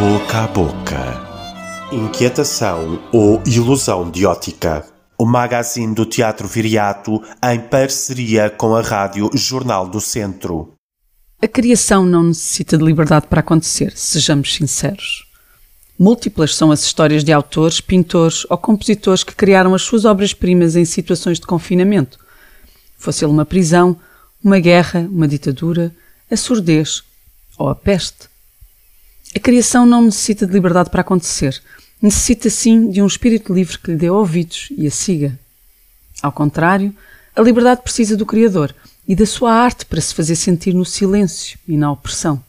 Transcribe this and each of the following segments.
Boca a boca. Inquietação ou ilusão de ótica. O magazine do Teatro Viriato em parceria com a Rádio Jornal do Centro. A criação não necessita de liberdade para acontecer, sejamos sinceros. Múltiplas são as histórias de autores, pintores ou compositores que criaram as suas obras-primas em situações de confinamento. Fosse ele uma prisão, uma guerra, uma ditadura, a surdez ou a peste. A criação não necessita de liberdade para acontecer. Necessita sim de um espírito livre que lhe dê ouvidos e a siga. Ao contrário, a liberdade precisa do Criador e da sua arte para se fazer sentir no silêncio e na opressão.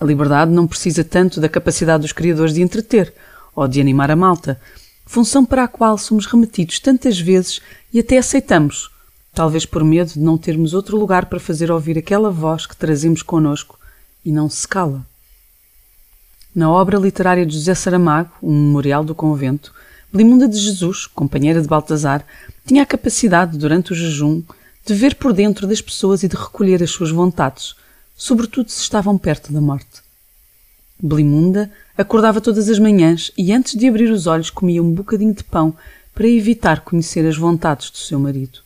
A liberdade não precisa tanto da capacidade dos criadores de entreter ou de animar a malta, função para a qual somos remetidos tantas vezes e até aceitamos, talvez por medo de não termos outro lugar para fazer ouvir aquela voz que trazemos connosco e não se cala. Na obra literária de José Saramago, um memorial do convento, Belimunda de Jesus, companheira de Baltazar, tinha a capacidade, durante o jejum, de ver por dentro das pessoas e de recolher as suas vontades, sobretudo se estavam perto da morte. Belimunda acordava todas as manhãs e, antes de abrir os olhos, comia um bocadinho de pão para evitar conhecer as vontades do seu marido.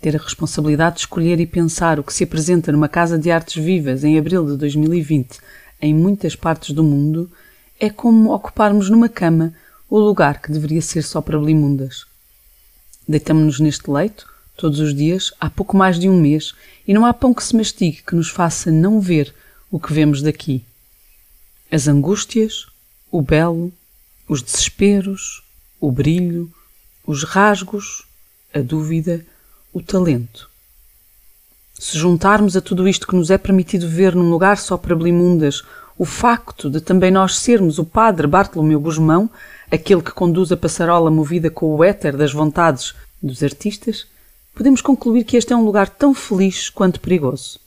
Ter a responsabilidade de escolher e pensar o que se apresenta numa casa de artes vivas em abril de 2020 em muitas partes do mundo, é como ocuparmos numa cama o lugar que deveria ser só para blimundas. Deitamos-nos neste leito, todos os dias, há pouco mais de um mês, e não há pão que se mastigue que nos faça não ver o que vemos daqui. As angústias, o belo, os desesperos, o brilho, os rasgos, a dúvida, o talento. Se juntarmos a tudo isto que nos é permitido ver num lugar só para blimundas o facto de também nós sermos o padre Bartolomeu Guzmão, aquele que conduz a passarola movida com o éter das vontades dos artistas, podemos concluir que este é um lugar tão feliz quanto perigoso.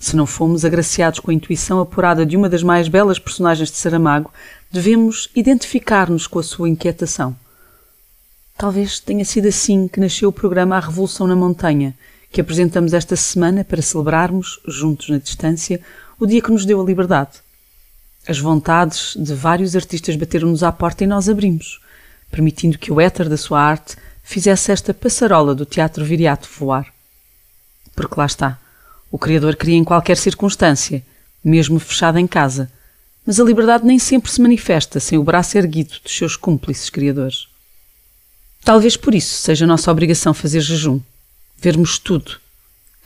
Se não fomos agraciados com a intuição apurada de uma das mais belas personagens de Saramago, devemos identificar-nos com a sua inquietação. Talvez tenha sido assim que nasceu o programa A Revolução na Montanha, que apresentamos esta semana para celebrarmos, juntos na distância, o dia que nos deu a liberdade. As vontades de vários artistas bateram-nos à porta e nós abrimos, permitindo que o éter da sua arte fizesse esta passarola do teatro viriato voar. Porque lá está, o Criador cria em qualquer circunstância, mesmo fechado em casa, mas a liberdade nem sempre se manifesta sem o braço erguido dos seus cúmplices criadores. Talvez por isso seja nossa obrigação fazer jejum vermos tudo,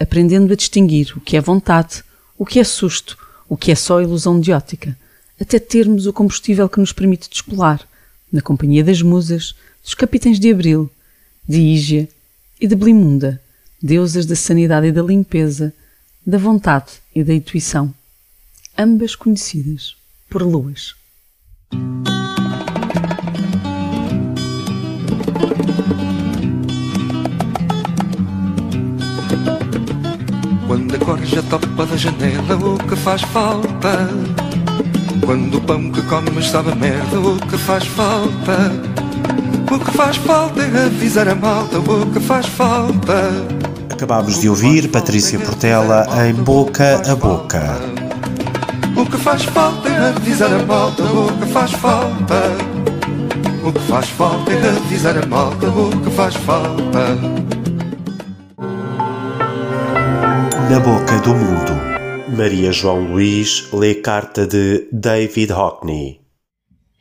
aprendendo a distinguir o que é vontade, o que é susto, o que é só ilusão de ótica, até termos o combustível que nos permite descolar, na companhia das musas, dos capitães de Abril, de Ígia e de Blimunda, deusas da sanidade e da limpeza, da vontade e da intuição, ambas conhecidas por luas. Corja topa da janela, o que faz falta? Quando o pão que comes sabe a merda, o que faz falta? O que faz falta é avisar a malta, o que faz falta? Acabámos de ouvir Patrícia Portela em Boca a Boca. O que faz falta é avisar a malta, o que faz falta? O que faz falta é avisar a malta, o que faz falta? Na Boca do Mundo. Maria João Luís lê carta de David Hockney.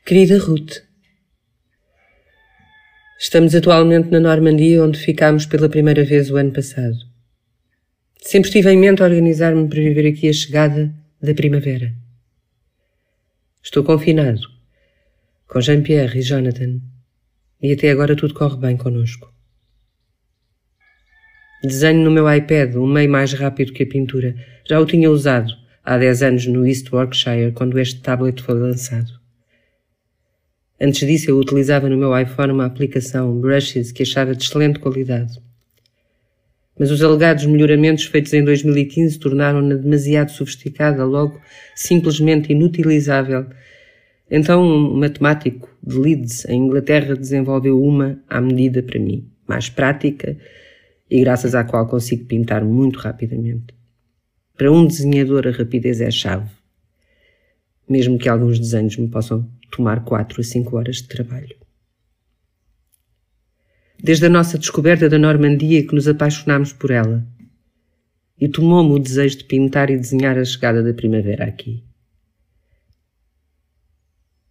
Querida Ruth, estamos atualmente na Normandia, onde ficámos pela primeira vez o ano passado. Sempre tive em mente organizar-me para viver aqui a chegada da primavera. Estou confinado, com Jean-Pierre e Jonathan, e até agora tudo corre bem conosco. Desenho no meu iPad um meio mais rápido que a pintura. Já o tinha usado há 10 anos no East Yorkshire, quando este tablet foi lançado. Antes disso, eu utilizava no meu iPhone uma aplicação, Brushes, que achava de excelente qualidade. Mas os alegados melhoramentos feitos em 2015 tornaram-na demasiado sofisticada, logo simplesmente inutilizável. Então, um matemático de Leeds, em Inglaterra, desenvolveu uma à medida para mim, mais prática e graças à qual consigo pintar muito rapidamente. Para um desenhador, a rapidez é a chave. mesmo que alguns desenhos me possam tomar quatro a cinco horas de trabalho. Desde a nossa descoberta da Normandia que nos apaixonámos por ela, e tomou-me o desejo de pintar e desenhar a chegada da primavera aqui.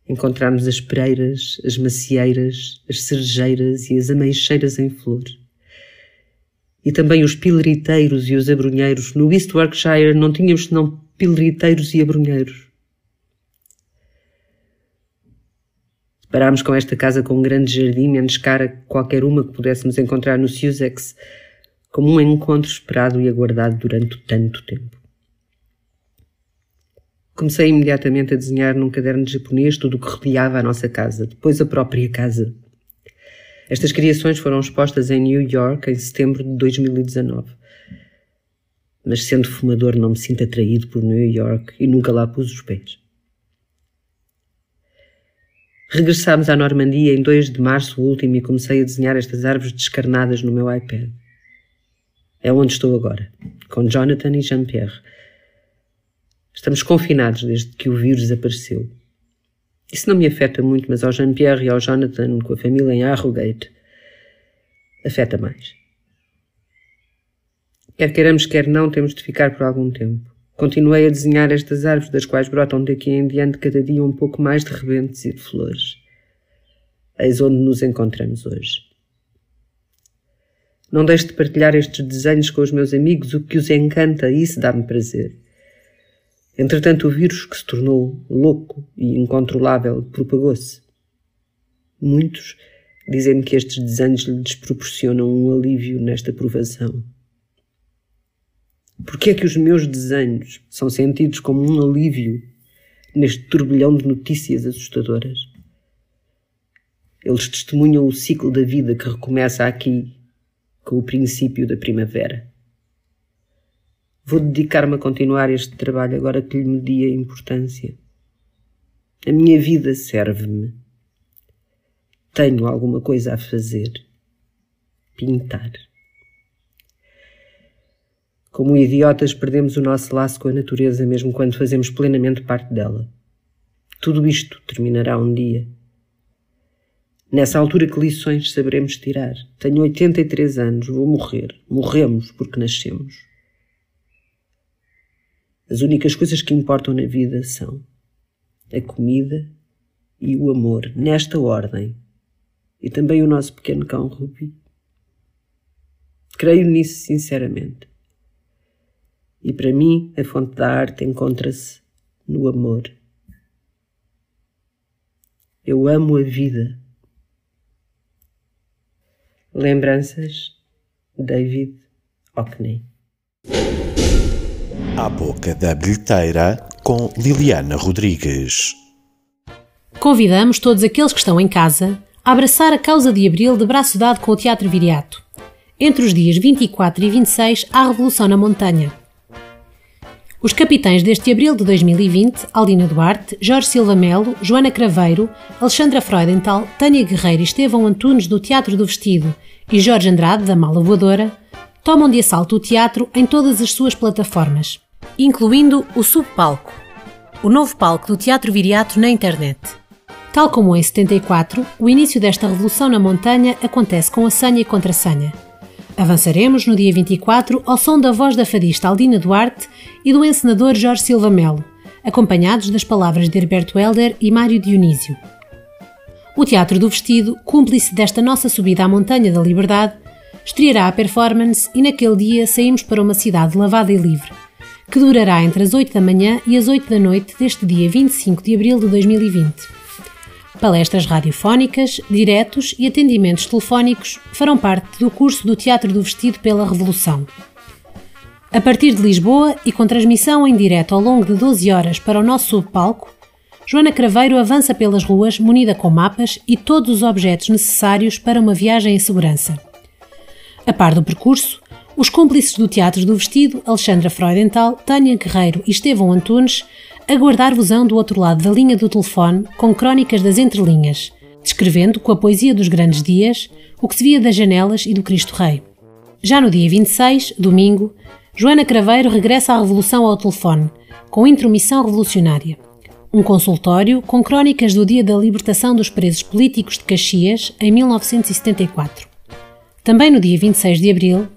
Encontramos as pereiras, as macieiras, as cerejeiras e as ameixeiras em flor. E também os pilariteiros e os abrunheiros. No East Yorkshire não tínhamos senão pilariteiros e abrunheiros. Parámos com esta casa com um grande jardim, menos cara que qualquer uma que pudéssemos encontrar no Sussex, como um encontro esperado e aguardado durante tanto tempo. Comecei imediatamente a desenhar num caderno de japonês tudo o que rodeava a nossa casa, depois a própria casa. Estas criações foram expostas em New York em setembro de 2019. Mas sendo fumador não me sinto atraído por New York e nunca lá pus os pés. Regressámos à Normandia em 2 de março último e comecei a desenhar estas árvores descarnadas no meu iPad. É onde estou agora, com Jonathan e Jean-Pierre Estamos confinados desde que o vírus apareceu. Isso não me afeta muito, mas ao Jean-Pierre e ao Jonathan, com a família em Arrogate, afeta mais. Quer queiramos, quer não, temos de ficar por algum tempo. Continuei a desenhar estas árvores, das quais brotam daqui em diante cada dia um pouco mais de rebentes e de flores. Eis onde nos encontramos hoje. Não deixe de partilhar estes desenhos com os meus amigos, o que os encanta, isso dá-me prazer. Entretanto, o vírus, que se tornou louco e incontrolável, propagou-se. Muitos dizem-me que estes desenhos lhes proporcionam um alívio nesta provação. Por que é que os meus desenhos são sentidos como um alívio neste turbilhão de notícias assustadoras? Eles testemunham o ciclo da vida que recomeça aqui com o princípio da primavera. Vou dedicar-me a continuar este trabalho agora que lhe medi a importância. A minha vida serve-me. Tenho alguma coisa a fazer. Pintar. Como idiotas, perdemos o nosso laço com a natureza mesmo quando fazemos plenamente parte dela. Tudo isto terminará um dia. Nessa altura, que lições saberemos tirar? Tenho 83 anos, vou morrer. Morremos porque nascemos. As únicas coisas que importam na vida são a comida e o amor, nesta ordem. E também o nosso pequeno cão Ruby. Creio nisso sinceramente. E para mim, a fonte da arte encontra-se no amor. Eu amo a vida. Lembranças, David Hockney. À boca da bilheteira com Liliana Rodrigues. Convidamos todos aqueles que estão em casa a abraçar a causa de Abril de braço dado com o Teatro Viriato. Entre os dias 24 e 26 há Revolução na Montanha. Os capitães deste Abril de 2020, Aldina Duarte, Jorge Silva Melo, Joana Craveiro, Alexandra Freudenthal, Tânia Guerreiro e Estevão Antunes do Teatro do Vestido e Jorge Andrade da Mala Voadora tomam de assalto o teatro em todas as suas plataformas incluindo o Subpalco, o novo palco do Teatro Viriato na internet. Tal como em 74, o início desta revolução na montanha acontece com a senha e contrassenha. Avançaremos no dia 24 ao som da voz da fadista Aldina Duarte e do encenador Jorge Silva Melo, acompanhados das palavras de Herberto Helder e Mário Dionísio. O Teatro do Vestido, cúmplice desta nossa subida à Montanha da Liberdade, estreará a performance e naquele dia saímos para uma cidade lavada e livre, que durará entre as 8 da manhã e as 8 da noite deste dia 25 de abril de 2020. Palestras radiofónicas, diretos e atendimentos telefónicos farão parte do curso do Teatro do Vestido pela Revolução. A partir de Lisboa e com transmissão em direto ao longo de 12 horas para o nosso subpalco, Joana Craveiro avança pelas ruas munida com mapas e todos os objetos necessários para uma viagem em segurança. A par do percurso, os cúmplices do Teatro do Vestido, Alexandra Freudenthal, Tânia Guerreiro e Estevão Antunes, aguardar-vos-ão do outro lado da linha do telefone com crónicas das entrelinhas, descrevendo com a poesia dos grandes dias o que se via das janelas e do Cristo Rei. Já no dia 26, domingo, Joana Craveiro regressa à Revolução ao telefone, com intromissão revolucionária. um consultório com crónicas do dia da libertação dos presos políticos de Caxias em 1974. Também no dia 26 de abril,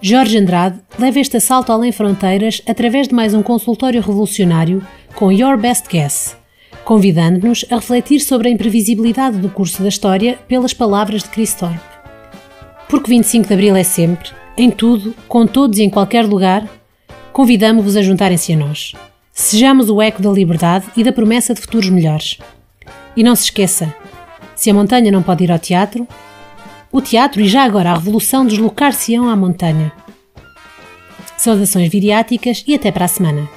Jorge Andrade leva este assalto além fronteiras através de mais um consultório revolucionário com Your Best Guess, convidando-nos a refletir sobre a imprevisibilidade do curso da história pelas palavras de Chris Thorpe. Porque 25 de abril é sempre, em tudo, com todos e em qualquer lugar, convidamos-vos a juntarem-se a nós. Sejamos o eco da liberdade e da promessa de futuros melhores. E não se esqueça: se a montanha não pode ir ao teatro, o teatro e já agora a revolução deslocar-se-ão à montanha. Saudações viriáticas e até para a semana.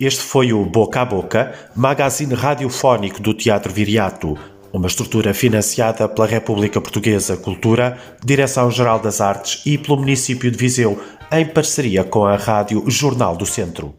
Este foi o Boca a Boca, magazine radiofónico do Teatro Viriato, uma estrutura financiada pela República Portuguesa Cultura, Direção-Geral das Artes e pelo município de Viseu, em parceria com a Rádio Jornal do Centro.